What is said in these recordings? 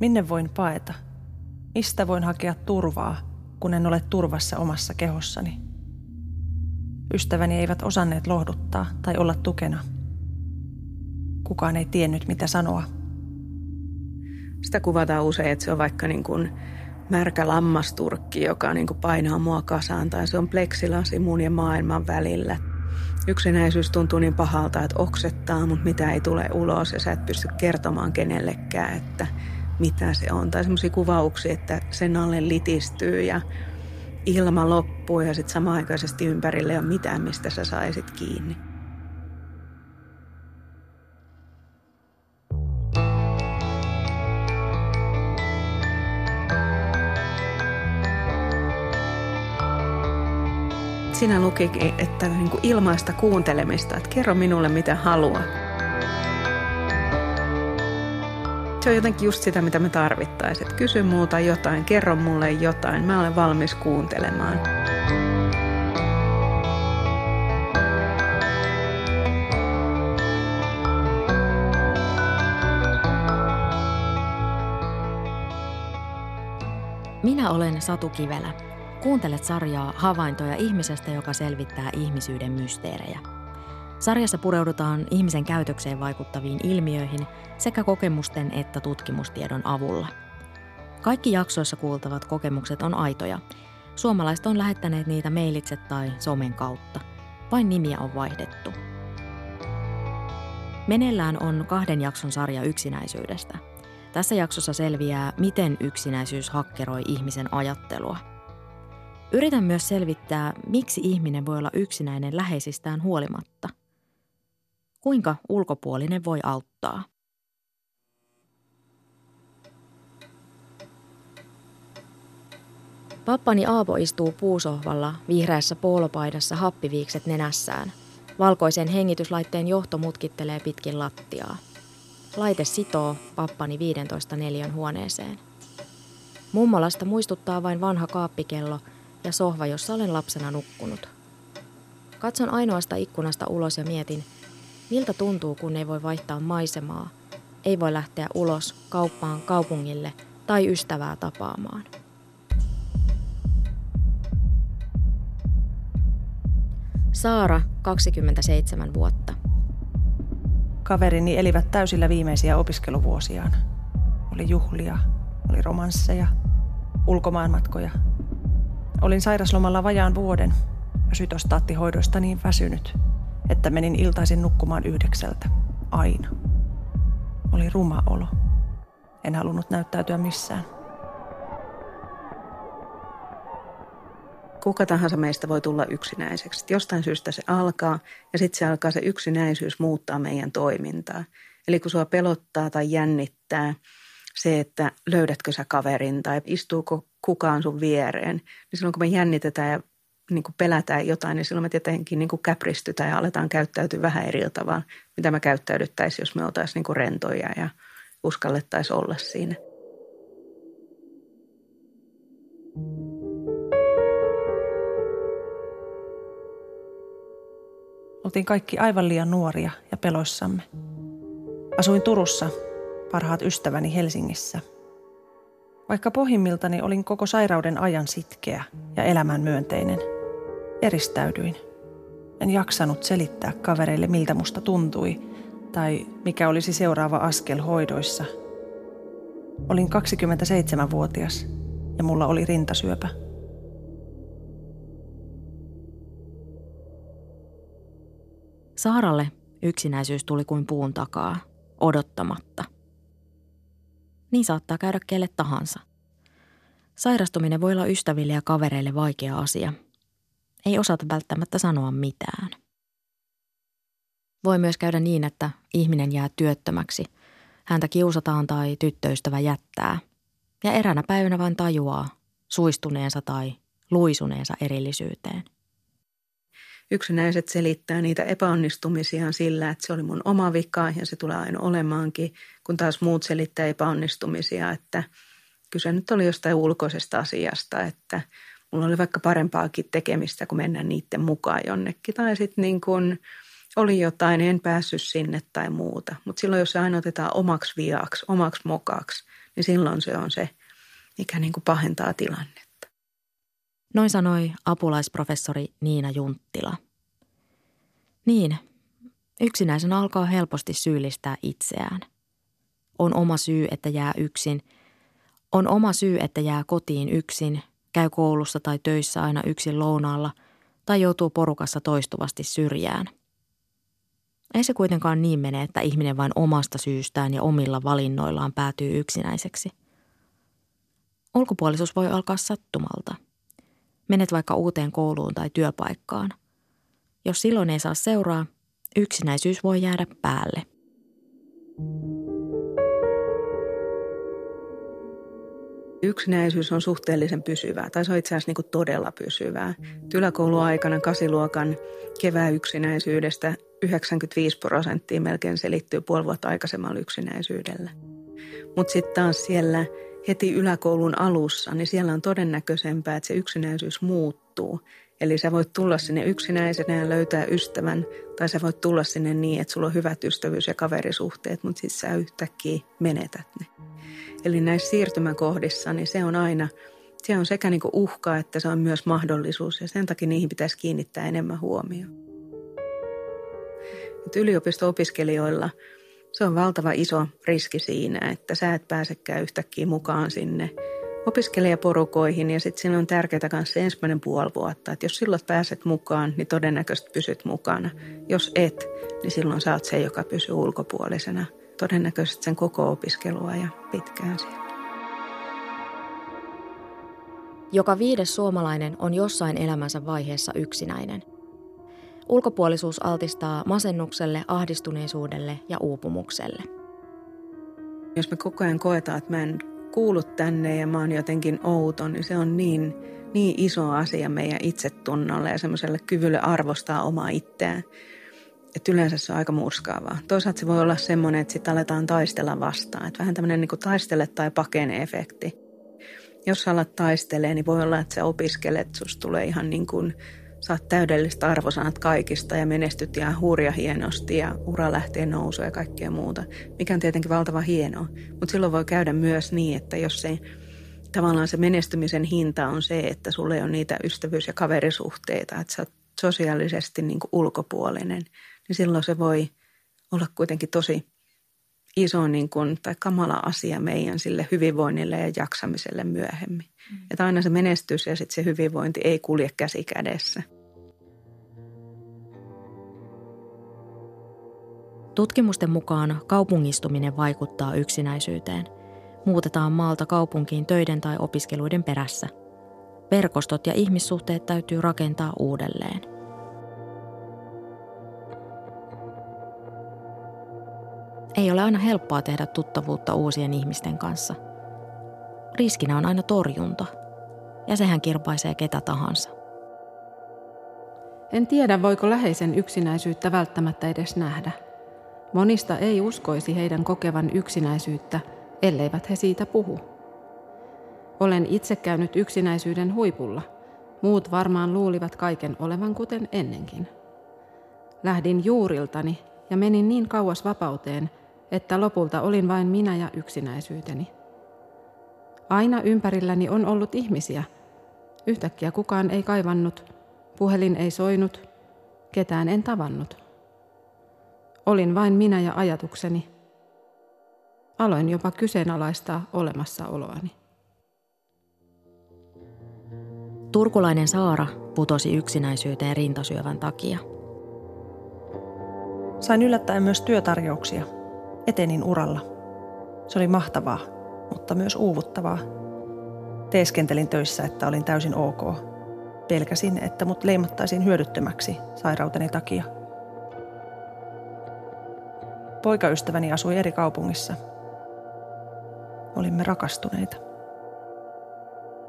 Minne voin paeta? Mistä voin hakea turvaa, kun en ole turvassa omassa kehossani? Ystäväni eivät osanneet lohduttaa tai olla tukena. Kukaan ei tiennyt, mitä sanoa. Sitä kuvataan usein, että se on vaikka niin kuin märkä lammasturkki, joka niin kuin painaa mua kasaan, tai se on pleksilasi mun ja maailman välillä. Yksinäisyys tuntuu niin pahalta, että oksettaa, mutta mitä ei tule ulos ja sä et pysty kertomaan kenellekään, että mitä se on. Tai semmoisia kuvauksia, että sen alle litistyy ja ilma loppuu ja sitten samaaikaisesti ympärille ei ole mitään, mistä sä saisit kiinni. Siinä lukikin, että niin kuin ilmaista kuuntelemista, että kerro minulle mitä haluat. Se on jotenkin just sitä, mitä me tarvittaisiin. Kysy muuta jotain, kerro mulle jotain, mä olen valmis kuuntelemaan. Minä olen Satu Kivelä. Kuuntelet sarjaa Havaintoja ihmisestä, joka selvittää ihmisyyden mysteerejä. Sarjassa pureudutaan ihmisen käytökseen vaikuttaviin ilmiöihin sekä kokemusten että tutkimustiedon avulla. Kaikki jaksoissa kuultavat kokemukset on aitoja. Suomalaiset on lähettäneet niitä mailitse tai somen kautta. Vain nimiä on vaihdettu. Meneillään on kahden jakson sarja yksinäisyydestä. Tässä jaksossa selviää, miten yksinäisyys hakkeroi ihmisen ajattelua – Yritän myös selvittää, miksi ihminen voi olla yksinäinen läheisistään huolimatta. Kuinka ulkopuolinen voi auttaa? Pappani Aapo istuu puusohvalla vihreässä poolopaidassa happiviikset nenässään. Valkoisen hengityslaitteen johto mutkittelee pitkin lattiaa. Laite sitoo pappani 15 neljän huoneeseen. Mummolasta muistuttaa vain vanha kaappikello – ja sohva, jossa olen lapsena nukkunut. Katson ainoasta ikkunasta ulos ja mietin, miltä tuntuu, kun ei voi vaihtaa maisemaa, ei voi lähteä ulos kauppaan, kaupungille tai ystävää tapaamaan. Saara, 27 vuotta. Kaverini elivät täysillä viimeisiä opiskeluvuosiaan. Oli juhlia, oli romansseja, ulkomaanmatkoja – Olin sairaslomalla vajaan vuoden ja sytostaattihoidoista niin väsynyt, että menin iltaisin nukkumaan yhdeksältä. Aina. Oli ruma olo. En halunnut näyttäytyä missään. Kuka tahansa meistä voi tulla yksinäiseksi. Jostain syystä se alkaa ja sitten se alkaa se yksinäisyys muuttaa meidän toimintaa. Eli kun sua pelottaa tai jännittää se, että löydätkö sä kaverin tai istuuko kukaan sun viereen. Niin silloin kun me jännitetään ja niin kuin pelätään jotain, niin silloin me tietenkin niin kuin käpristytään ja aletaan käyttäytyä vähän eri tavalla, mitä me käyttäydyttäisiin, jos me oltaisiin niin kuin rentoja ja uskallettaisiin olla siinä. Oltiin kaikki aivan liian nuoria ja peloissamme. Asuin Turussa, parhaat ystäväni Helsingissä – vaikka pohjimmiltani olin koko sairauden ajan sitkeä ja elämän myönteinen, eristäydyin. En jaksanut selittää kavereille, miltä musta tuntui tai mikä olisi seuraava askel hoidoissa. Olin 27-vuotias ja mulla oli rintasyöpä. Saaralle yksinäisyys tuli kuin puun takaa, odottamatta – niin saattaa käydä kelle tahansa. Sairastuminen voi olla ystäville ja kavereille vaikea asia. Ei osata välttämättä sanoa mitään. Voi myös käydä niin, että ihminen jää työttömäksi. Häntä kiusataan tai tyttöystävä jättää. Ja eränä päivänä vain tajuaa suistuneensa tai luisuneensa erillisyyteen – yksinäiset selittää niitä epäonnistumisiaan sillä, että se oli mun oma vika ja se tulee aina olemaankin, kun taas muut selittää epäonnistumisia, että kyse nyt oli jostain ulkoisesta asiasta, että mulla oli vaikka parempaakin tekemistä, kun mennään niiden mukaan jonnekin. Tai sitten niin kuin oli jotain, en päässyt sinne tai muuta. Mutta silloin, jos se aina otetaan omaksi viaksi, omaksi mokaksi, niin silloin se on se, mikä niin kuin pahentaa tilannetta. Noin sanoi apulaisprofessori Niina Junttila. Niin, yksinäisen alkaa helposti syyllistää itseään. On oma syy, että jää yksin. On oma syy, että jää kotiin yksin, käy koulussa tai töissä aina yksin lounaalla tai joutuu porukassa toistuvasti syrjään – ei se kuitenkaan niin mene, että ihminen vain omasta syystään ja omilla valinnoillaan päätyy yksinäiseksi. Ulkopuolisuus voi alkaa sattumalta. Menet vaikka uuteen kouluun tai työpaikkaan. Jos silloin ei saa seuraa, yksinäisyys voi jäädä päälle. Yksinäisyys on suhteellisen pysyvää, tai se on itse asiassa niin todella pysyvää. Yläkouluaikana kasiluokan kevään yksinäisyydestä 95 prosenttia melkein selittyy puoli vuotta aikaisemmalla yksinäisyydellä. Mutta sitten taas siellä heti yläkoulun alussa, niin siellä on todennäköisempää, että se yksinäisyys muuttuu. Eli sä voit tulla sinne yksinäisenä ja löytää ystävän, tai sä voit tulla sinne niin, että sulla on hyvät ystävyys- ja kaverisuhteet, mutta sitten sä yhtäkkiä menetät ne. Eli näissä siirtymäkohdissa, niin se on aina, se on sekä niin uhka, että se on myös mahdollisuus, ja sen takia niihin pitäisi kiinnittää enemmän huomioon. Että yliopisto-opiskelijoilla se on valtava iso riski siinä, että sä et pääsekään yhtäkkiä mukaan sinne opiskelijaporukoihin ja sitten siinä on tärkeää myös se ensimmäinen puoli vuotta, että jos silloin pääset mukaan, niin todennäköisesti pysyt mukana. Jos et, niin silloin oot se, joka pysyy ulkopuolisena todennäköisesti sen koko opiskelua ja pitkään siellä. Joka viides suomalainen on jossain elämänsä vaiheessa yksinäinen – Ulkopuolisuus altistaa masennukselle, ahdistuneisuudelle ja uupumukselle. Jos me koko ajan koetaan, että mä en kuulu tänne ja mä oon jotenkin outo, niin se on niin, niin iso asia meidän itsetunnolle ja semmoiselle kyvylle arvostaa omaa itseään. Että yleensä se on aika murskaavaa. Toisaalta se voi olla semmoinen, että sitten aletaan taistella vastaan. Että vähän tämmöinen niin taistele tai pakene efekti. Jos alat taistelee, niin voi olla, että sä opiskelet, susta tulee ihan niin kuin saat täydellistä arvosanat kaikista ja menestyt ihan hurja hienosti ja ura lähtee nousu ja kaikkea muuta, mikä on tietenkin valtava hienoa. Mutta silloin voi käydä myös niin, että jos se tavallaan se menestymisen hinta on se, että sulle on niitä ystävyys- ja kaverisuhteita, että sä oot sosiaalisesti niin kuin ulkopuolinen, niin silloin se voi olla kuitenkin tosi iso niin kuin, tai kamala asia meidän sille hyvinvoinnille ja jaksamiselle myöhemmin. Mm. Että aina se menestys ja sitten se hyvinvointi ei kulje käsi kädessä. Tutkimusten mukaan kaupungistuminen vaikuttaa yksinäisyyteen. Muutetaan maalta kaupunkiin töiden tai opiskeluiden perässä. Verkostot ja ihmissuhteet täytyy rakentaa uudelleen – Ei ole aina helppoa tehdä tuttavuutta uusien ihmisten kanssa. Riskinä on aina torjunta, ja sehän kirpaisee ketä tahansa. En tiedä, voiko läheisen yksinäisyyttä välttämättä edes nähdä. Monista ei uskoisi heidän kokevan yksinäisyyttä, elleivät he siitä puhu. Olen itse käynyt yksinäisyyden huipulla. Muut varmaan luulivat kaiken olevan kuten ennenkin. Lähdin juuriltani ja menin niin kauas vapauteen, että lopulta olin vain minä ja yksinäisyyteni. Aina ympärilläni on ollut ihmisiä. Yhtäkkiä kukaan ei kaivannut, puhelin ei soinut, ketään en tavannut. Olin vain minä ja ajatukseni. Aloin jopa kyseenalaistaa olemassaoloani. Turkulainen Saara putosi yksinäisyyteen rintasyövän takia. Sain yllättäen myös työtarjouksia – etenin uralla. Se oli mahtavaa, mutta myös uuvuttavaa. Teeskentelin töissä, että olin täysin ok. Pelkäsin, että mut leimattaisiin hyödyttömäksi sairauteni takia. Poikaystäväni asui eri kaupungissa. Olimme rakastuneita.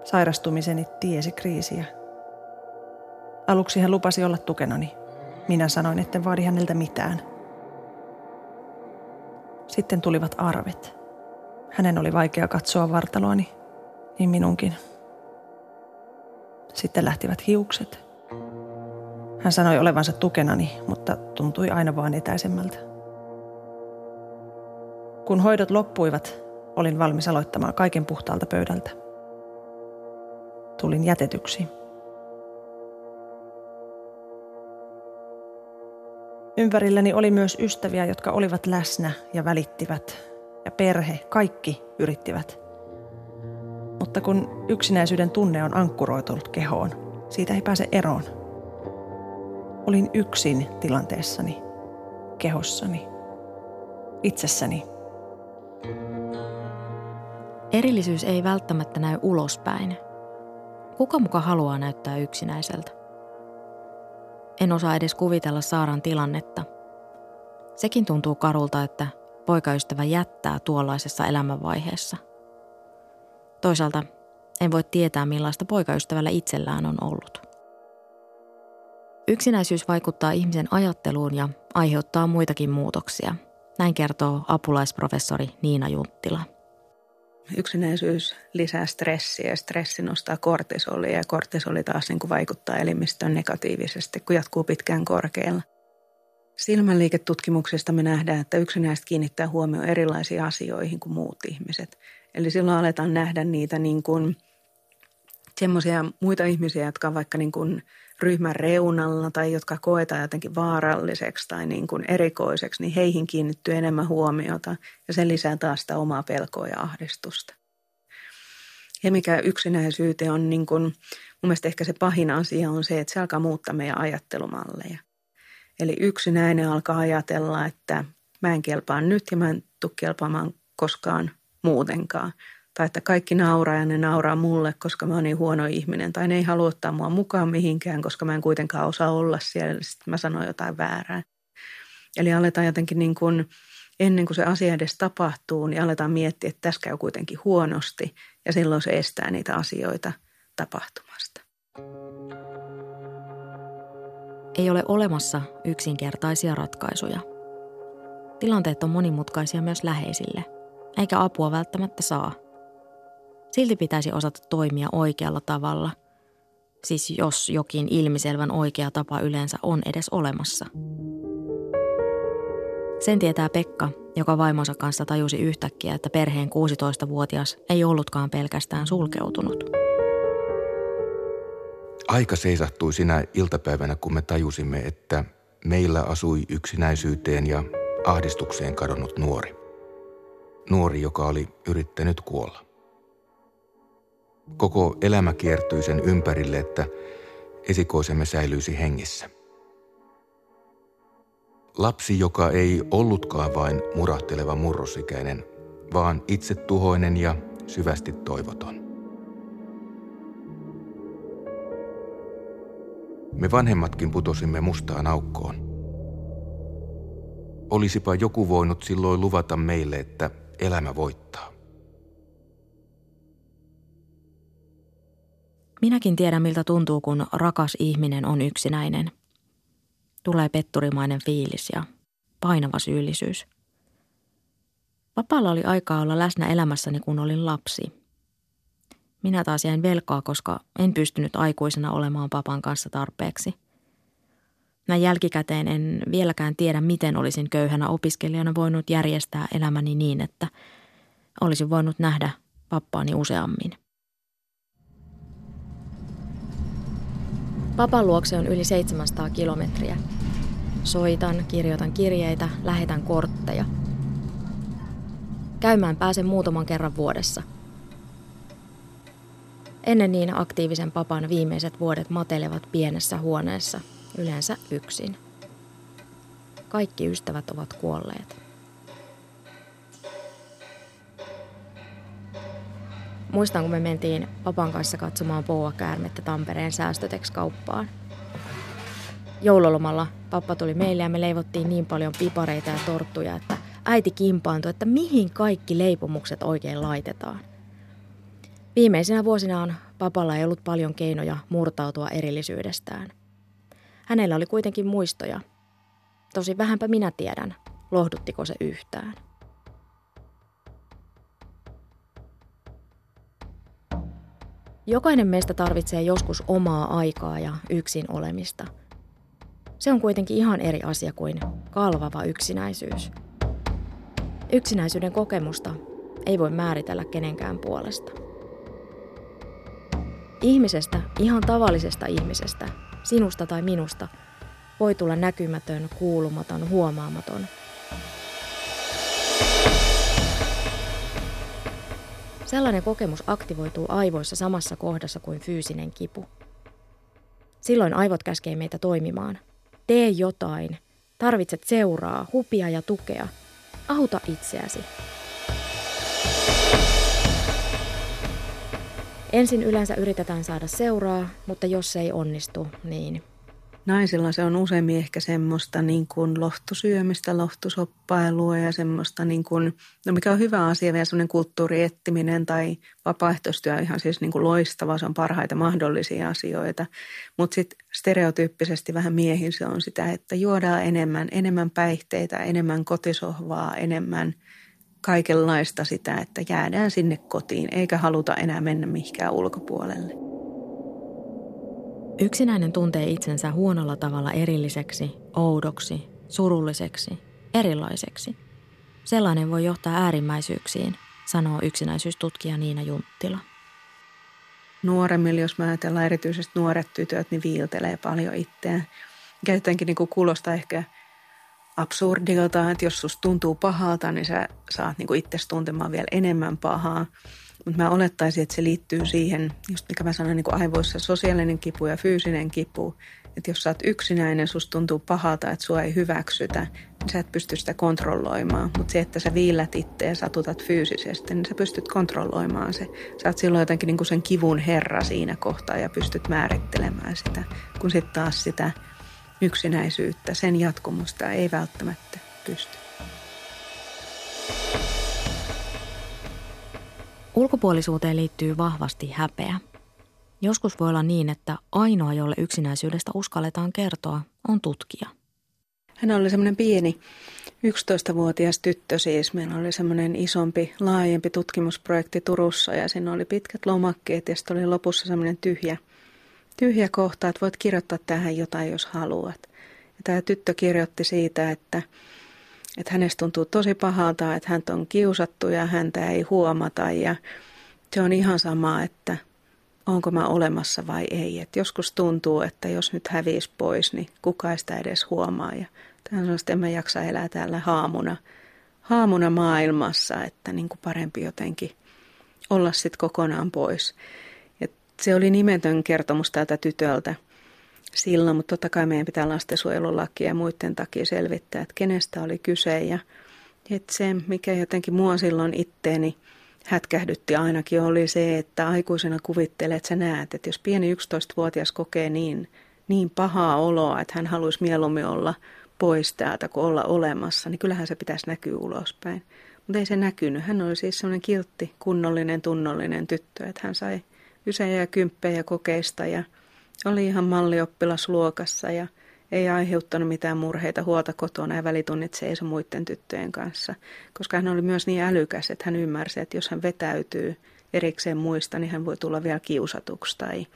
Sairastumiseni tiesi kriisiä. Aluksi hän lupasi olla tukenani. Minä sanoin, etten vaadi häneltä mitään – sitten tulivat arvet. Hänen oli vaikea katsoa vartaloani, niin minunkin. Sitten lähtivät hiukset. Hän sanoi olevansa tukenani, mutta tuntui aina vain etäisemmältä. Kun hoidot loppuivat, olin valmis aloittamaan kaiken puhtaalta pöydältä. Tulin jätetyksi. Ympärilläni oli myös ystäviä, jotka olivat läsnä ja välittivät. Ja perhe, kaikki yrittivät. Mutta kun yksinäisyyden tunne on ankkuroitunut kehoon, siitä ei pääse eroon. Olin yksin tilanteessani, kehossani, itsessäni. Erillisyys ei välttämättä näy ulospäin. Kuka muka haluaa näyttää yksinäiseltä? En osaa edes kuvitella Saaran tilannetta. Sekin tuntuu karulta, että poikaystävä jättää tuollaisessa elämänvaiheessa. Toisaalta en voi tietää, millaista poikaystävällä itsellään on ollut. Yksinäisyys vaikuttaa ihmisen ajatteluun ja aiheuttaa muitakin muutoksia. Näin kertoo apulaisprofessori Niina Junttila. Yksinäisyys lisää stressiä ja stressi nostaa kortisolia ja kortisoli taas niin kuin vaikuttaa elimistöön negatiivisesti, kun jatkuu pitkään korkealla. Silmänliiketutkimuksista me nähdään, että yksinäiset kiinnittää huomioon erilaisiin asioihin kuin muut ihmiset. Eli silloin aletaan nähdä niitä niin kuin semmoisia muita ihmisiä, jotka on vaikka niin kuin ryhmän reunalla tai jotka koetaan jotenkin vaaralliseksi tai niin kuin erikoiseksi, niin heihin kiinnittyy enemmän huomiota ja se lisää taas sitä omaa pelkoa ja ahdistusta. Ja mikä yksinäisyyteen on niin kuin, mun mielestä ehkä se pahin asia on se, että se alkaa muuttaa meidän ajattelumalleja. Eli yksinäinen alkaa ajatella, että mä en kelpaa nyt ja mä en tule kelpaamaan koskaan muutenkaan – tai että kaikki nauraa ja ne nauraa mulle, koska mä oon niin huono ihminen. Tai ne ei halua ottaa mua mukaan mihinkään, koska mä en kuitenkaan osaa olla siellä. Sitten mä sanon jotain väärää. Eli aletaan jotenkin niin kuin, ennen kuin se asia edes tapahtuu, niin aletaan miettiä, että tässä käy kuitenkin huonosti. Ja silloin se estää niitä asioita tapahtumasta. Ei ole olemassa yksinkertaisia ratkaisuja. Tilanteet on monimutkaisia myös läheisille, eikä apua välttämättä saa – Silti pitäisi osata toimia oikealla tavalla. Siis jos jokin ilmiselvän oikea tapa yleensä on edes olemassa. Sen tietää Pekka, joka vaimonsa kanssa tajusi yhtäkkiä, että perheen 16-vuotias ei ollutkaan pelkästään sulkeutunut. Aika seisahtui sinä iltapäivänä, kun me tajusimme, että meillä asui yksinäisyyteen ja ahdistukseen kadonnut nuori. Nuori, joka oli yrittänyt kuolla. Koko elämä kiertyi sen ympärille, että esikoisemme säilyisi hengissä. Lapsi, joka ei ollutkaan vain murahteleva murrosikäinen, vaan itsetuhoinen ja syvästi toivoton. Me vanhemmatkin putosimme mustaan aukkoon. Olisipa joku voinut silloin luvata meille, että elämä voittaa. Minäkin tiedän, miltä tuntuu, kun rakas ihminen on yksinäinen. Tulee petturimainen fiilis ja painava syyllisyys. Vapaalla oli aikaa olla läsnä elämässäni, kun olin lapsi. Minä taas jäin velkaa, koska en pystynyt aikuisena olemaan papan kanssa tarpeeksi. Näin jälkikäteen en vieläkään tiedä, miten olisin köyhänä opiskelijana voinut järjestää elämäni niin, että olisin voinut nähdä pappaani useammin. Papan luokse on yli 700 kilometriä. Soitan, kirjoitan kirjeitä, lähetän kortteja. Käymään pääsen muutaman kerran vuodessa. Ennen niin aktiivisen papan viimeiset vuodet matelevat pienessä huoneessa, yleensä yksin. Kaikki ystävät ovat kuolleet. Muistan, kun me mentiin papan kanssa katsomaan käärmettä Tampereen säästötekskauppaan. Joululomalla pappa tuli meille ja me leivottiin niin paljon pipareita ja torttuja, että äiti kimpaantui, että mihin kaikki leipomukset oikein laitetaan. Viimeisinä vuosina on papalla ei ollut paljon keinoja murtautua erillisyydestään. Hänellä oli kuitenkin muistoja. Tosi vähänpä minä tiedän, lohduttiko se yhtään. Jokainen meistä tarvitsee joskus omaa aikaa ja yksin olemista. Se on kuitenkin ihan eri asia kuin kalvava yksinäisyys. Yksinäisyyden kokemusta ei voi määritellä kenenkään puolesta. Ihmisestä, ihan tavallisesta ihmisestä, sinusta tai minusta, voi tulla näkymätön, kuulumaton, huomaamaton. Sellainen kokemus aktivoituu aivoissa samassa kohdassa kuin fyysinen kipu. Silloin aivot käskee meitä toimimaan. Tee jotain. Tarvitset seuraa, hupia ja tukea. Auta itseäsi. Ensin yleensä yritetään saada seuraa, mutta jos se ei onnistu, niin Naisilla se on useimmin ehkä semmoista niin kuin lohtusyömistä, lohtusoppailua ja semmoista, niin kuin, no mikä on hyvä asia, vielä semmoinen kulttuuriettiminen tai vapaaehtoistyö on ihan siis niin kuin loistava, se on parhaita mahdollisia asioita. Mutta sitten stereotyyppisesti vähän miehin se on sitä, että juodaan enemmän, enemmän päihteitä, enemmän kotisohvaa, enemmän kaikenlaista sitä, että jäädään sinne kotiin eikä haluta enää mennä mihinkään ulkopuolelle. Yksinäinen tuntee itsensä huonolla tavalla erilliseksi, oudoksi, surulliseksi, erilaiseksi. Sellainen voi johtaa äärimmäisyyksiin, sanoo yksinäisyystutkija Niina Junttila. Nuoremmilla, jos mä ajatellaan erityisesti nuoret tytöt, niin viiltelee paljon itseään. Mikä jotenkin niin kuin kuulostaa ehkä absurdilta, että jos susta tuntuu pahalta, niin sä saat niin itse tuntemaan vielä enemmän pahaa. Mutta mä olettaisin, että se liittyy siihen, just mikä mä sanoin, niin aivoissa sosiaalinen kipu ja fyysinen kipu. Että jos sä oot yksinäinen, susta tuntuu pahalta, että sua ei hyväksytä, niin sä et pysty sitä kontrolloimaan. Mutta se, että sä viillät itse ja satutat fyysisesti, niin sä pystyt kontrolloimaan se. Sä oot silloin jotenkin niin kuin sen kivun herra siinä kohtaa ja pystyt määrittelemään sitä. Kun sitten taas sitä yksinäisyyttä, sen jatkumusta ei välttämättä pysty. Ulkopuolisuuteen liittyy vahvasti häpeä. Joskus voi olla niin, että ainoa, jolle yksinäisyydestä uskalletaan kertoa, on tutkija. Hän oli semmoinen pieni 11-vuotias tyttö siis. Meillä oli semmoinen isompi, laajempi tutkimusprojekti Turussa ja siinä oli pitkät lomakkeet ja sitten oli lopussa semmoinen tyhjä, tyhjä kohta, että voit kirjoittaa tähän jotain, jos haluat. Ja tämä tyttö kirjoitti siitä, että – että hänestä tuntuu tosi pahalta, että häntä on kiusattu ja häntä ei huomata ja se on ihan sama, että onko mä olemassa vai ei. Et joskus tuntuu, että jos nyt hävisi pois, niin kuka sitä edes huomaa. Ja tähän on että en mä jaksa elää täällä haamuna, haamuna maailmassa, että niin kuin parempi jotenkin olla sitten kokonaan pois. Et se oli nimetön kertomus tältä tytöltä – silloin, mutta totta kai meidän pitää lastensuojelulakia ja muiden takia selvittää, että kenestä oli kyse. Ja että se, mikä jotenkin mua silloin itteeni hätkähdytti ainakin, oli se, että aikuisena kuvittelee, että sä näet, että jos pieni 11-vuotias kokee niin, niin pahaa oloa, että hän haluaisi mieluummin olla pois täältä kuin olla olemassa, niin kyllähän se pitäisi näkyä ulospäin. Mutta ei se näkynyt. Hän oli siis sellainen kiltti, kunnollinen, tunnollinen tyttö, että hän sai ysejä ja kymppejä kokeista ja – oli ihan mallioppilas luokassa ja ei aiheuttanut mitään murheita huolta kotona ja välitunnit seisoi muiden tyttöjen kanssa, koska hän oli myös niin älykäs, että hän ymmärsi, että jos hän vetäytyy erikseen muista, niin hän voi tulla vielä kiusatuksi tai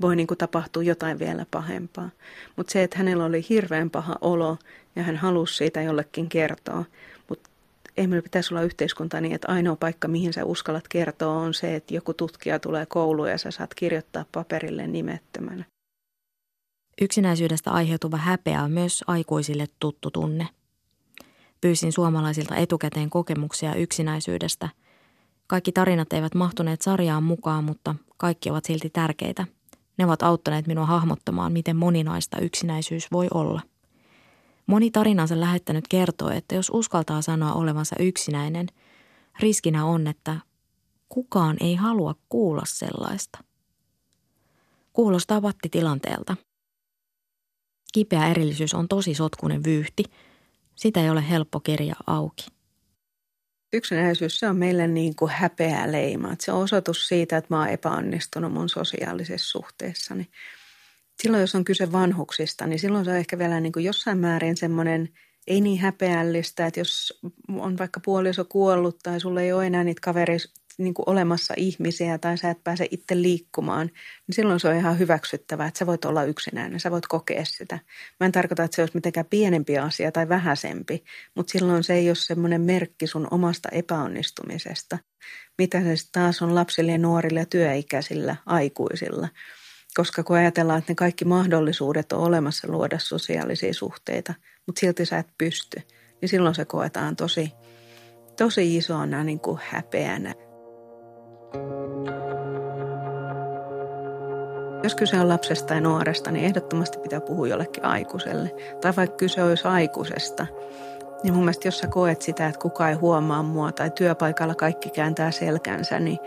voi niin kuin tapahtua jotain vielä pahempaa. Mutta se, että hänellä oli hirveän paha olo ja hän halusi siitä jollekin kertoa, ei meillä pitäisi olla yhteiskunta niin, että ainoa paikka, mihin sä uskallat kertoa, on se, että joku tutkija tulee kouluun ja sä saat kirjoittaa paperille nimettömänä. Yksinäisyydestä aiheutuva häpeä on myös aikuisille tuttu tunne. Pyysin suomalaisilta etukäteen kokemuksia yksinäisyydestä. Kaikki tarinat eivät mahtuneet sarjaan mukaan, mutta kaikki ovat silti tärkeitä. Ne ovat auttaneet minua hahmottamaan, miten moninaista yksinäisyys voi olla. Moni tarinansa lähettänyt kertoo, että jos uskaltaa sanoa olevansa yksinäinen, riskinä on, että kukaan ei halua kuulla sellaista. Kuulostaa tilanteelta. Kipeä erillisyys on tosi sotkunen vyyhti. Sitä ei ole helppo kirjaa auki. Yksinäisyys se on meille niin kuin häpeä leima. Se on osoitus siitä, että mä oon epäonnistunut mun sosiaalisessa suhteessani. Silloin, jos on kyse vanhuksista, niin silloin se on ehkä vielä niin kuin jossain määrin semmoinen ei niin häpeällistä, että jos on vaikka puoliso kuollut tai sulla ei ole enää niitä kaveri, niin kuin olemassa ihmisiä tai sä et pääse itse liikkumaan, niin silloin se on ihan hyväksyttävää, että sä voit olla yksinäinen, sä voit kokea sitä. Mä en tarkoita, että se olisi mitenkään pienempi asia tai vähäisempi, mutta silloin se ei ole semmoinen merkki sun omasta epäonnistumisesta. Mitä se taas on lapsille nuorille työikäisillä aikuisilla. Koska kun ajatellaan, että ne kaikki mahdollisuudet on olemassa luoda sosiaalisia suhteita, mutta silti sä et pysty, niin silloin se koetaan tosi, tosi isona niin kuin häpeänä. Jos kyse on lapsesta tai nuoresta, niin ehdottomasti pitää puhua jollekin aikuiselle. Tai vaikka kyse olisi aikuisesta, niin mun mielestä jos sä koet sitä, että kukaan ei huomaa mua tai työpaikalla kaikki kääntää selkänsä, niin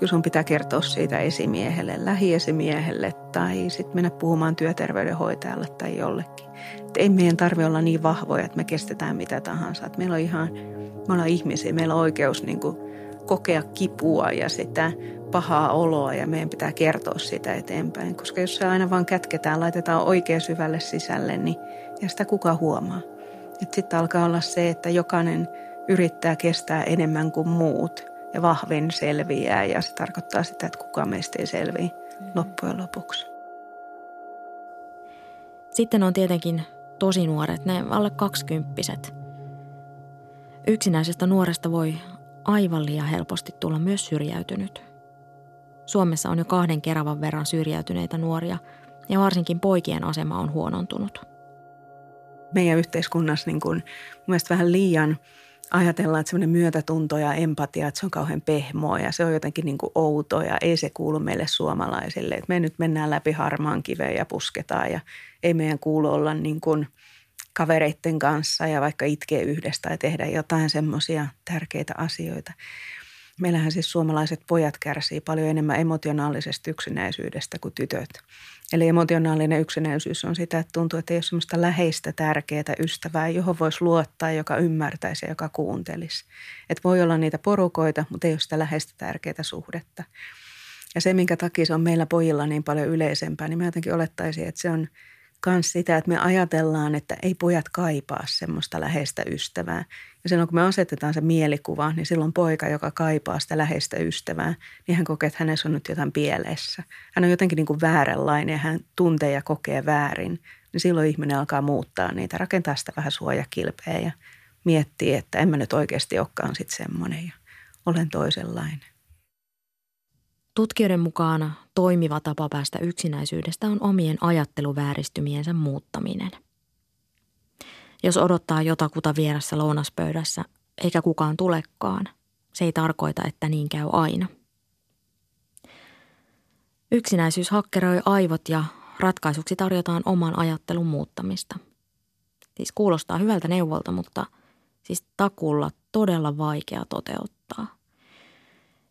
kyllä sun pitää kertoa siitä esimiehelle, lähiesimiehelle tai sitten mennä puhumaan työterveydenhoitajalle tai jollekin. Et ei meidän tarvitse olla niin vahvoja, että me kestetään mitä tahansa. Et meillä on ihan, me ollaan ihmisiä, meillä on oikeus niin kuin kokea kipua ja sitä pahaa oloa ja meidän pitää kertoa sitä eteenpäin. Koska jos se aina vaan kätketään, laitetaan oikein syvälle sisälle, niin ja sitä kuka huomaa. Sitten alkaa olla se, että jokainen yrittää kestää enemmän kuin muut ja vahvin selviää ja se tarkoittaa sitä, että kukaan meistä ei selviä loppujen lopuksi. Sitten on tietenkin tosi nuoret, ne alle kaksikymppiset. Yksinäisestä nuoresta voi aivan liian helposti tulla myös syrjäytynyt. Suomessa on jo kahden keravan verran syrjäytyneitä nuoria ja varsinkin poikien asema on huonontunut. Meidän yhteiskunnassa niin kuin, mielestäni vähän liian ajatellaan, että semmoinen myötätunto ja empatia, että se on kauhean pehmoa ja se on jotenkin niin kuin outo ja ei se kuulu meille suomalaisille. Että me nyt mennään läpi harmaan kiveen ja pusketaan ja ei meidän kuulu olla niin kuin kavereiden kanssa ja vaikka itkee yhdestä tai tehdä jotain semmoisia tärkeitä asioita. Meillähän siis suomalaiset pojat kärsii paljon enemmän emotionaalisesta yksinäisyydestä kuin tytöt. Eli emotionaalinen yksinäisyys on sitä, että tuntuu, että ei ole semmoista läheistä, tärkeää ystävää, johon voisi luottaa, joka ymmärtäisi ja joka kuuntelisi. Että voi olla niitä porukoita, mutta ei ole sitä läheistä, tärkeää suhdetta. Ja se, minkä takia se on meillä pojilla niin paljon yleisempää, niin mä jotenkin olettaisin, että se on – myös sitä, että me ajatellaan, että ei pojat kaipaa semmoista läheistä ystävää. Ja silloin kun me asetetaan se mielikuva, niin silloin poika, joka kaipaa sitä läheistä ystävää, niin hän kokee, että hänessä on nyt jotain pielessä. Hän on jotenkin niin kuin vääränlainen ja hän tuntee ja kokee väärin. Niin silloin ihminen alkaa muuttaa niitä, rakentaa sitä vähän suojakilpeä ja miettii, että en mä nyt oikeasti olekaan sitten semmoinen ja olen toisenlainen. Tutkijoiden mukaan toimiva tapa päästä yksinäisyydestä on omien ajatteluvääristymiensä muuttaminen. Jos odottaa jotakuta vieressä lounaspöydässä, eikä kukaan tulekaan, se ei tarkoita, että niin käy aina. Yksinäisyys hakkeroi aivot ja ratkaisuksi tarjotaan oman ajattelun muuttamista. Siis kuulostaa hyvältä neuvolta, mutta siis takulla todella vaikea toteuttaa.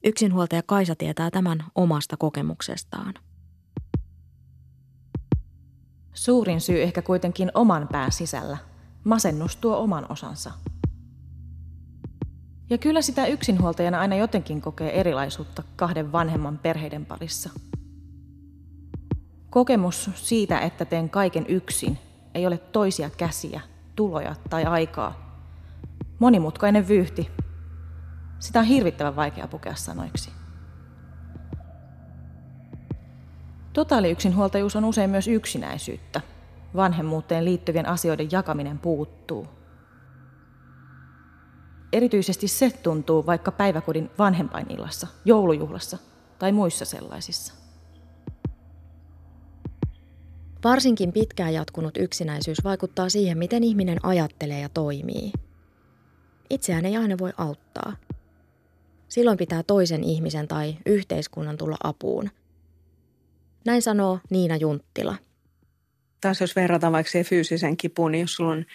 Yksinhuoltaja Kaisa tietää tämän omasta kokemuksestaan. Suurin syy ehkä kuitenkin oman pään sisällä. Masennus tuo oman osansa. Ja kyllä sitä yksinhuoltajana aina jotenkin kokee erilaisuutta kahden vanhemman perheiden parissa. Kokemus siitä, että teen kaiken yksin, ei ole toisia käsiä, tuloja tai aikaa. Monimutkainen vyyhti, sitä on hirvittävän vaikea pukea sanoiksi. Totaaliyksinhuoltajuus on usein myös yksinäisyyttä. Vanhemmuuteen liittyvien asioiden jakaminen puuttuu. Erityisesti se tuntuu vaikka päiväkodin vanhempainillassa, joulujuhlassa tai muissa sellaisissa. Varsinkin pitkään jatkunut yksinäisyys vaikuttaa siihen, miten ihminen ajattelee ja toimii. Itseään ei aina voi auttaa – Silloin pitää toisen ihmisen tai yhteiskunnan tulla apuun. Näin sanoo Niina Junttila. Taas jos verrataan vaikka siihen fyysisen kipuun, niin jos sulla on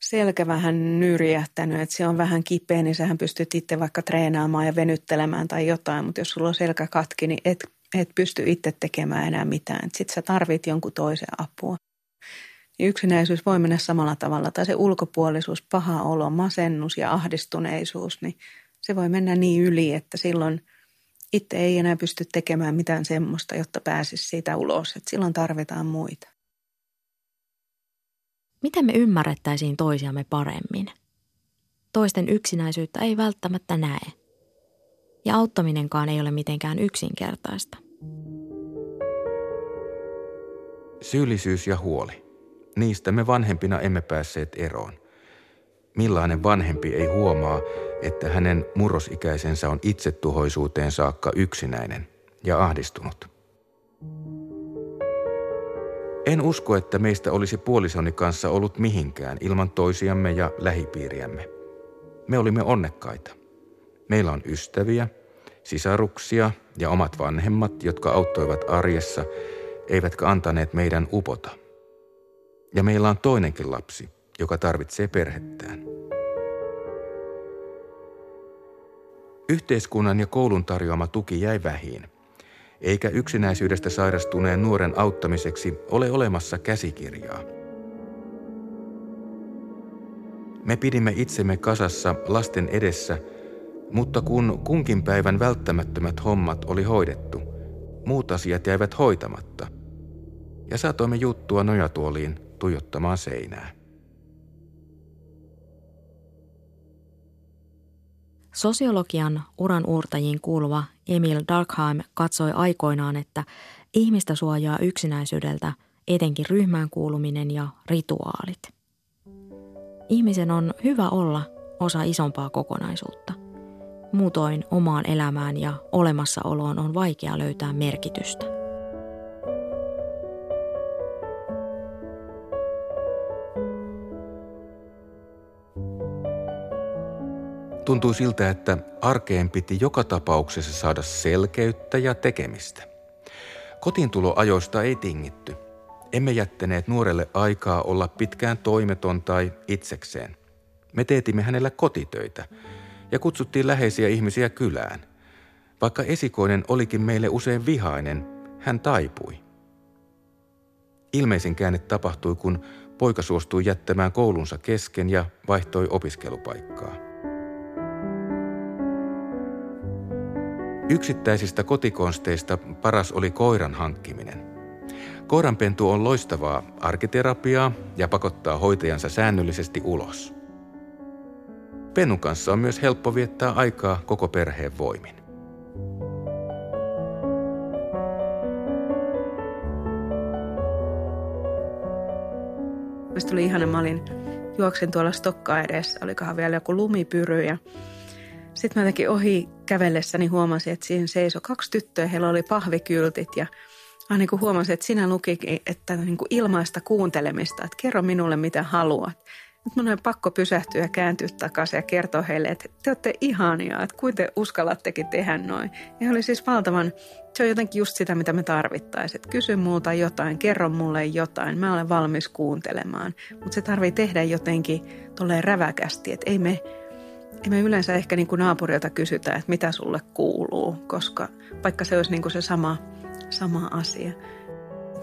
selkä vähän nyrjähtänyt, että se on vähän kipeä, niin sähän pystyt itse vaikka treenaamaan ja venyttelemään tai jotain. Mutta jos sulla on selkä katki, niin et, et pysty itse tekemään enää mitään. Sitten sä tarvit jonkun toisen apua. Yksinäisyys voi mennä samalla tavalla. Tai se ulkopuolisuus, paha olo, masennus ja ahdistuneisuus, niin se voi mennä niin yli, että silloin itse ei enää pysty tekemään mitään semmoista, jotta pääsisi siitä ulos. Että silloin tarvitaan muita. Miten me ymmärrettäisiin toisiamme paremmin? Toisten yksinäisyyttä ei välttämättä näe. Ja auttaminenkaan ei ole mitenkään yksinkertaista. Syyllisyys ja huoli. Niistä me vanhempina emme päässeet eroon. Millainen vanhempi ei huomaa, että hänen murrosikäisensä on itsetuhoisuuteen saakka yksinäinen ja ahdistunut. En usko, että meistä olisi puolisoni kanssa ollut mihinkään ilman toisiamme ja lähipiiriämme. Me olimme onnekkaita. Meillä on ystäviä, sisaruksia ja omat vanhemmat, jotka auttoivat arjessa, eivätkä antaneet meidän upota. Ja meillä on toinenkin lapsi, joka tarvitsee perhettään. Yhteiskunnan ja koulun tarjoama tuki jäi vähiin, eikä yksinäisyydestä sairastuneen nuoren auttamiseksi ole olemassa käsikirjaa. Me pidimme itsemme kasassa lasten edessä, mutta kun kunkin päivän välttämättömät hommat oli hoidettu, muut asiat jäivät hoitamatta, ja saatoimme juttua nojatuoliin tuijottamaan seinää. Sosiologian uran uurtajiin kuuluva Emil Durkheim katsoi aikoinaan, että ihmistä suojaa yksinäisyydeltä etenkin ryhmään kuuluminen ja rituaalit. Ihmisen on hyvä olla osa isompaa kokonaisuutta. Muutoin omaan elämään ja olemassaoloon on vaikea löytää merkitystä. Tuntui siltä, että arkeen piti joka tapauksessa saada selkeyttä ja tekemistä. Kotiintuloajoista ei tingitty. Emme jättäneet nuorelle aikaa olla pitkään toimeton tai itsekseen. Me teetimme hänellä kotitöitä ja kutsuttiin läheisiä ihmisiä kylään. Vaikka esikoinen olikin meille usein vihainen, hän taipui. Ilmeisin käänne tapahtui, kun poika suostui jättämään koulunsa kesken ja vaihtoi opiskelupaikkaa. Yksittäisistä kotikonsteista paras oli koiran hankkiminen. Koiranpentu on loistavaa arkiterapiaa ja pakottaa hoitajansa säännöllisesti ulos. Pennun kanssa on myös helppo viettää aikaa koko perheen voimin. Mielestäni oli ihana, mä olin, juoksin tuolla Stokkaa edessä, olikohan vielä joku lumipyry ja sitten mä jotenkin ohi kävellessäni huomasin, että siinä seisoi kaksi tyttöä, heillä oli pahvikyltit ja mä niin kuin huomasin, että sinä lukikin, että niin kuin ilmaista kuuntelemista, että kerro minulle mitä haluat. Nyt mun on pakko pysähtyä ja kääntyä takaisin ja kertoa heille, että te olette ihania, että kuinka te uskallattekin tehdä noin. Ja oli siis valtavan, se on jotenkin just sitä, mitä me tarvittaisiin. Että kysy muuta jotain, kerro mulle jotain, mä olen valmis kuuntelemaan. Mutta se tarvii tehdä jotenkin tolleen räväkästi, että ei me ei me yleensä ehkä niin kuin naapurilta kysytä, että mitä sulle kuuluu, koska vaikka se olisi niin kuin se sama, sama asia.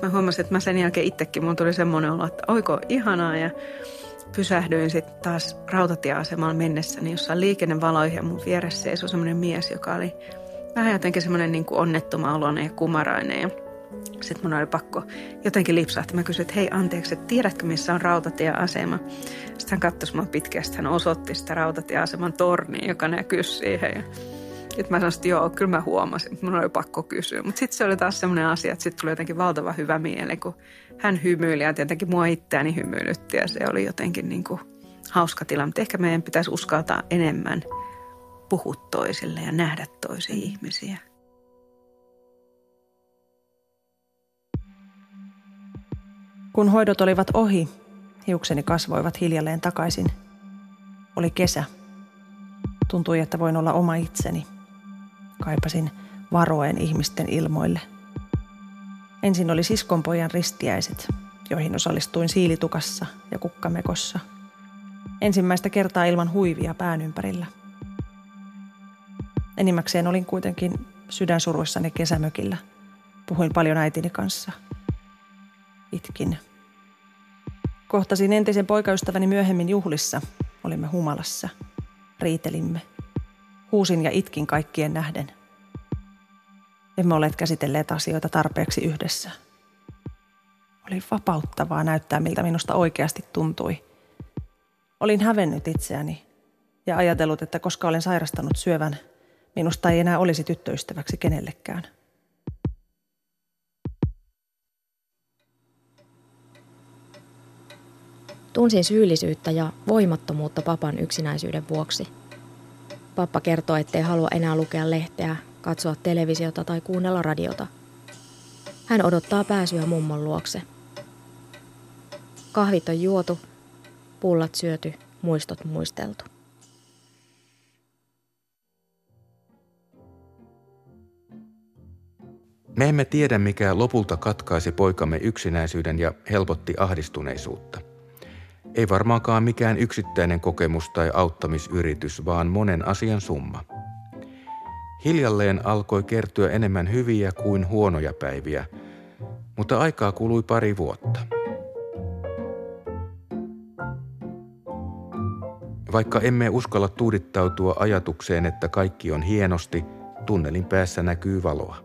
Mä huomasin, että mä sen jälkeen itsekin, mun tuli semmoinen olo, että oiko ihanaa ja pysähdyin sitten taas rautatieasemalla mennessäni, jossa on liikennevaloihin ja mun vieressä seisoi semmoinen mies, joka oli vähän jotenkin semmoinen niin onnettoma oloinen ja kumarainen ja sitten mun oli pakko jotenkin lipsahtaa. Mä kysyin, että hei anteeksi, että tiedätkö missä on rautatieasema? Sitten hän katsoi mua pitkästi, hän osoitti sitä rautatieaseman torniin, joka näkyy siihen. Ja sitten mä sanoin, että joo, kyllä mä huomasin, mun oli pakko kysyä. Mutta sitten se oli taas semmoinen asia, että sitten tuli jotenkin valtava hyvä mieli, kun hän hymyili ja tietenkin mua itseäni hymyilytti ja se oli jotenkin niin kuin hauska tila. Mutta ehkä meidän pitäisi uskaltaa enemmän puhua toisille ja nähdä toisia ihmisiä. Kun hoidot olivat ohi, hiukseni kasvoivat hiljalleen takaisin. Oli kesä. Tuntui, että voin olla oma itseni. Kaipasin varoen ihmisten ilmoille. Ensin oli siskonpojan ristiäiset, joihin osallistuin siilitukassa ja kukkamekossa. Ensimmäistä kertaa ilman huivia pään ympärillä. Enimmäkseen olin kuitenkin sydänsuruissani kesämökillä. Puhuin paljon äitini kanssa – Itkin. Kohtasin entisen poikaystäväni myöhemmin juhlissa. Olimme humalassa. Riitelimme. Huusin ja itkin kaikkien nähden. Emme olleet käsitelleet asioita tarpeeksi yhdessä. Oli vapauttavaa näyttää, miltä minusta oikeasti tuntui. Olin hävennyt itseäni ja ajatellut, että koska olen sairastanut syövän, Minusta ei enää olisi tyttöystäväksi kenellekään. Tunsin syyllisyyttä ja voimattomuutta papan yksinäisyyden vuoksi. Pappa kertoi, ettei halua enää lukea lehteä, katsoa televisiota tai kuunnella radiota. Hän odottaa pääsyä mummon luokse. Kahvit on juotu, pullat syöty, muistot muisteltu. Me emme tiedä, mikä lopulta katkaisi poikamme yksinäisyyden ja helpotti ahdistuneisuutta. Ei varmaankaan mikään yksittäinen kokemus tai auttamisyritys, vaan monen asian summa. Hiljalleen alkoi kertyä enemmän hyviä kuin huonoja päiviä, mutta aikaa kului pari vuotta. Vaikka emme uskalla tuudittautua ajatukseen, että kaikki on hienosti, tunnelin päässä näkyy valoa.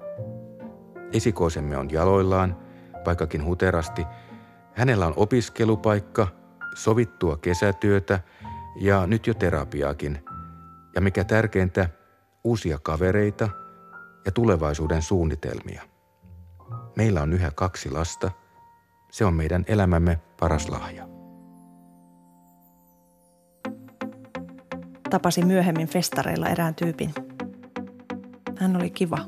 Esikoisemme on jaloillaan, vaikkakin huterasti. Hänellä on opiskelupaikka, sovittua kesätyötä ja nyt jo terapiaakin. Ja mikä tärkeintä, uusia kavereita ja tulevaisuuden suunnitelmia. Meillä on yhä kaksi lasta. Se on meidän elämämme paras lahja. Tapasin myöhemmin festareilla erään tyypin. Hän oli kiva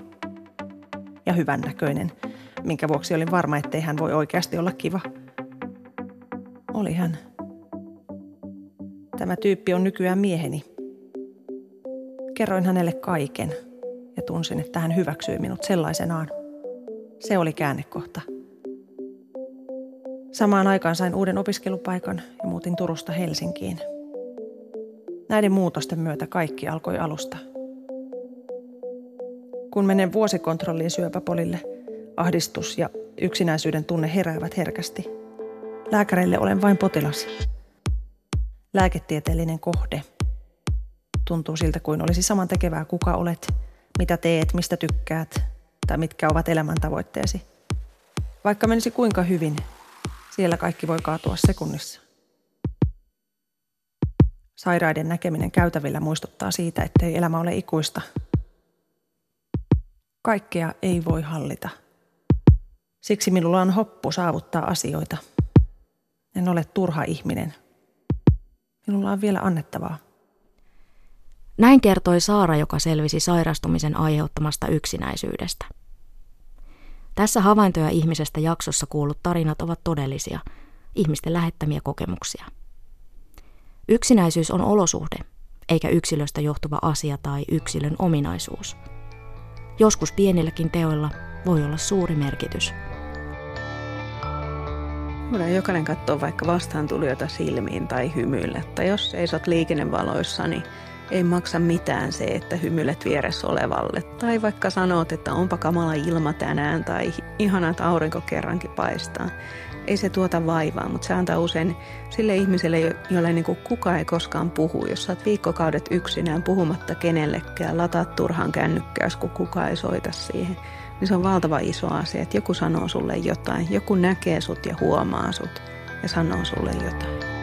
ja hyvännäköinen, minkä vuoksi olin varma, ettei hän voi oikeasti olla kiva. Oli hän. Tämä tyyppi on nykyään mieheni. Kerroin hänelle kaiken ja tunsin, että hän hyväksyi minut sellaisenaan. Se oli käännekohta. Samaan aikaan sain uuden opiskelupaikan ja muutin Turusta Helsinkiin. Näiden muutosten myötä kaikki alkoi alusta. Kun menen vuosikontrolliin syöpäpolille, ahdistus ja yksinäisyyden tunne heräävät herkästi. Lääkäreille olen vain potilas. Lääketieteellinen kohde. Tuntuu siltä kuin olisi saman tekevää kuka olet, mitä teet, mistä tykkäät tai mitkä ovat elämän tavoitteesi. Vaikka menisi kuinka hyvin, siellä kaikki voi kaatua sekunnissa. Sairaiden näkeminen käytävillä muistuttaa siitä, ettei elämä ole ikuista. Kaikkea ei voi hallita. Siksi minulla on hoppu saavuttaa asioita. En ole turha ihminen. Minulla on vielä annettavaa. Näin kertoi Saara, joka selvisi sairastumisen aiheuttamasta yksinäisyydestä. Tässä havaintoja ihmisestä jaksossa kuullut tarinat ovat todellisia, ihmisten lähettämiä kokemuksia. Yksinäisyys on olosuhde, eikä yksilöstä johtuva asia tai yksilön ominaisuus. Joskus pienilläkin teoilla voi olla suuri merkitys. Voidaan jokainen katsoa vaikka vastaantulijoita silmiin tai hymyillä. Tai jos seisot liikennevaloissa, niin ei maksa mitään se, että hymyilet vieressä olevalle. Tai vaikka sanot, että onpa kamala ilma tänään tai ihana, että aurinko kerrankin paistaa ei se tuota vaivaa, mutta se antaa usein sille ihmiselle, jolle niin kuin kuka ei koskaan puhu. Jos oot viikkokaudet yksinään puhumatta kenellekään, lataat turhaan kännykkääs, kun kuka ei soita siihen, niin se on valtava iso asia, että joku sanoo sulle jotain. Joku näkee sut ja huomaa sut ja sanoo sulle jotain.